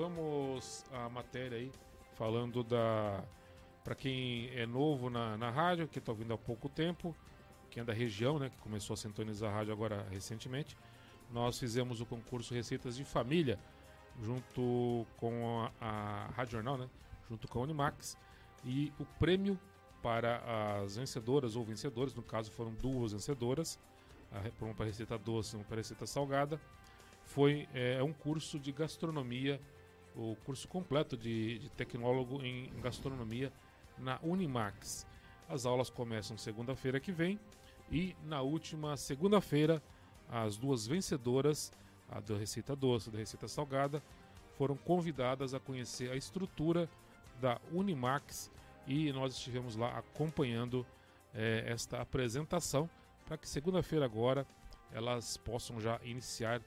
Vamos à matéria aí, falando da. Para quem é novo na, na rádio, que está ouvindo há pouco tempo, quem é da região, né, que começou a sintonizar a rádio agora recentemente, nós fizemos o concurso Receitas de Família, junto com a, a Rádio Jornal, né, junto com a Unimax, e o prêmio para as vencedoras ou vencedores, no caso foram duas vencedoras, uma para receita doce e uma para receita salgada, foi é, um curso de gastronomia, o curso completo de, de tecnólogo em gastronomia na Unimax. As aulas começam segunda-feira que vem e na última segunda-feira as duas vencedoras, a da receita doce e da receita salgada, foram convidadas a conhecer a estrutura da Unimax e nós estivemos lá acompanhando é, esta apresentação para que segunda-feira agora elas possam já iniciar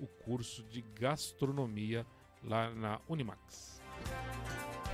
o curso de gastronomia lá na Unimax.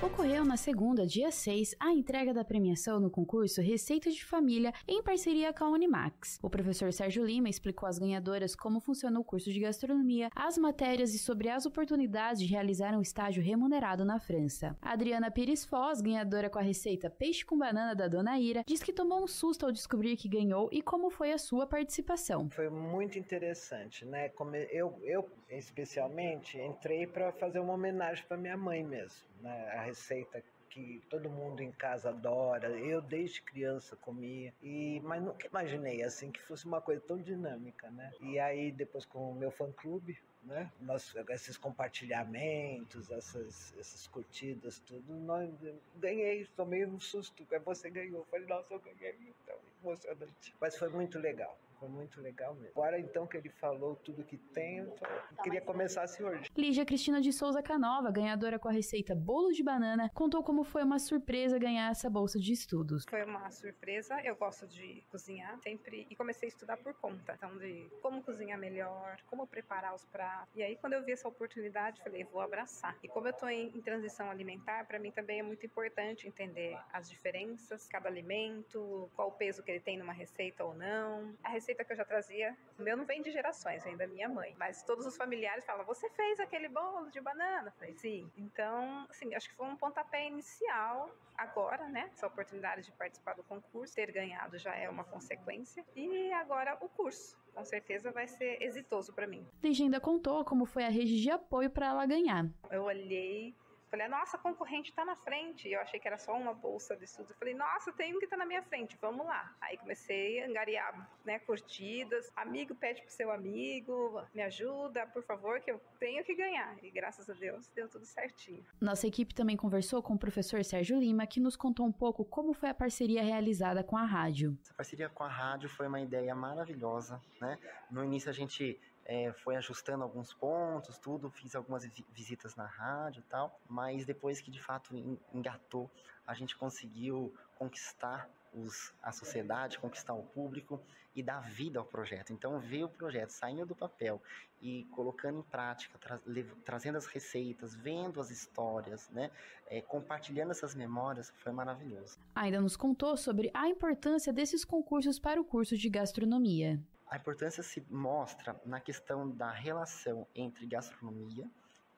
Ocorreu na segunda, dia 6, a entrega da premiação no concurso Receita de Família em parceria com a Unimax. O professor Sérgio Lima explicou às ganhadoras como funciona o curso de gastronomia, as matérias e sobre as oportunidades de realizar um estágio remunerado na França. Adriana Pires Foz, ganhadora com a receita Peixe com Banana da Dona Ira, diz que tomou um susto ao descobrir que ganhou e como foi a sua participação. Foi muito interessante, né? Como eu, eu especialmente entrei para fazer uma homenagem para minha mãe mesmo, né? Receita que todo mundo em casa adora. Eu desde criança comia e mas nunca imaginei assim que fosse uma coisa tão dinâmica, né? E aí depois com o meu fã clube, né? Nós, esses compartilhamentos, essas, essas curtidas, tudo, nós ganhei, tomei um susto. Você ganhou, eu falei, nossa, eu ganhei, então emocionante. Mas foi muito legal. Foi muito legal mesmo. Agora então que ele falou tudo que tem, eu queria começar assim hoje. Lígia Cristina de Souza Canova, ganhadora com a receita bolo de banana, contou como foi uma surpresa ganhar essa bolsa de estudos. Foi uma surpresa, eu gosto de cozinhar sempre e comecei a estudar por conta. Então, de como cozinhar melhor, como preparar os pratos. E aí, quando eu vi essa oportunidade, falei, vou abraçar. E como eu tô em, em transição alimentar, para mim também é muito importante entender as diferenças, cada alimento, qual o peso que ele tem numa receita ou não. A receita receita que eu já trazia. O meu não vem de gerações, vem da minha mãe. Mas todos os familiares falam: Você fez aquele bolo de banana? Eu falei: Sim. Então, assim, acho que foi um pontapé inicial. Agora, né? Essa oportunidade de participar do concurso, ter ganhado já é uma consequência. E agora o curso. Com certeza vai ser exitoso para mim. Legenda contou como foi a rede de apoio para ela ganhar. Eu olhei Falei, nossa, concorrente está na frente. Eu achei que era só uma bolsa de estudos. Eu falei, nossa, tem um que está na minha frente, vamos lá. Aí comecei a angariar né, curtidas. Amigo pede pro seu amigo, me ajuda, por favor, que eu tenho que ganhar. E graças a Deus deu tudo certinho. Nossa equipe também conversou com o professor Sérgio Lima, que nos contou um pouco como foi a parceria realizada com a rádio. Essa parceria com a rádio foi uma ideia maravilhosa, né? No início a gente é, foi ajustando alguns pontos, tudo, fiz algumas visitas na rádio e tal, mas depois que de fato engatou, a gente conseguiu conquistar os, a sociedade, conquistar o público e dar vida ao projeto. Então, ver o projeto saindo do papel e colocando em prática, tra trazendo as receitas, vendo as histórias, né, é, compartilhando essas memórias, foi maravilhoso. Ainda nos contou sobre a importância desses concursos para o curso de gastronomia. A importância se mostra na questão da relação entre gastronomia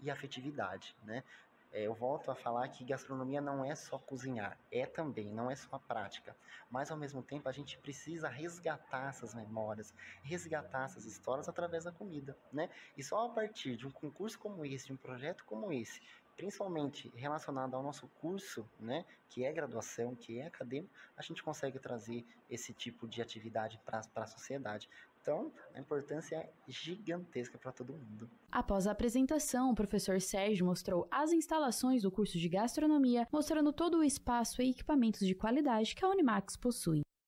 e afetividade, né? É, eu volto a falar que gastronomia não é só cozinhar, é também, não é só a prática. Mas ao mesmo tempo a gente precisa resgatar essas memórias, resgatar essas histórias através da comida, né? E só a partir de um concurso como esse, de um projeto como esse, principalmente relacionado ao nosso curso, né, que é graduação, que é acadêmico, a gente consegue trazer esse tipo de atividade para a sociedade. Então, a importância é gigantesca para todo mundo. Após a apresentação, o professor Sérgio mostrou as instalações do curso de gastronomia, mostrando todo o espaço e equipamentos de qualidade que a Unimax possui.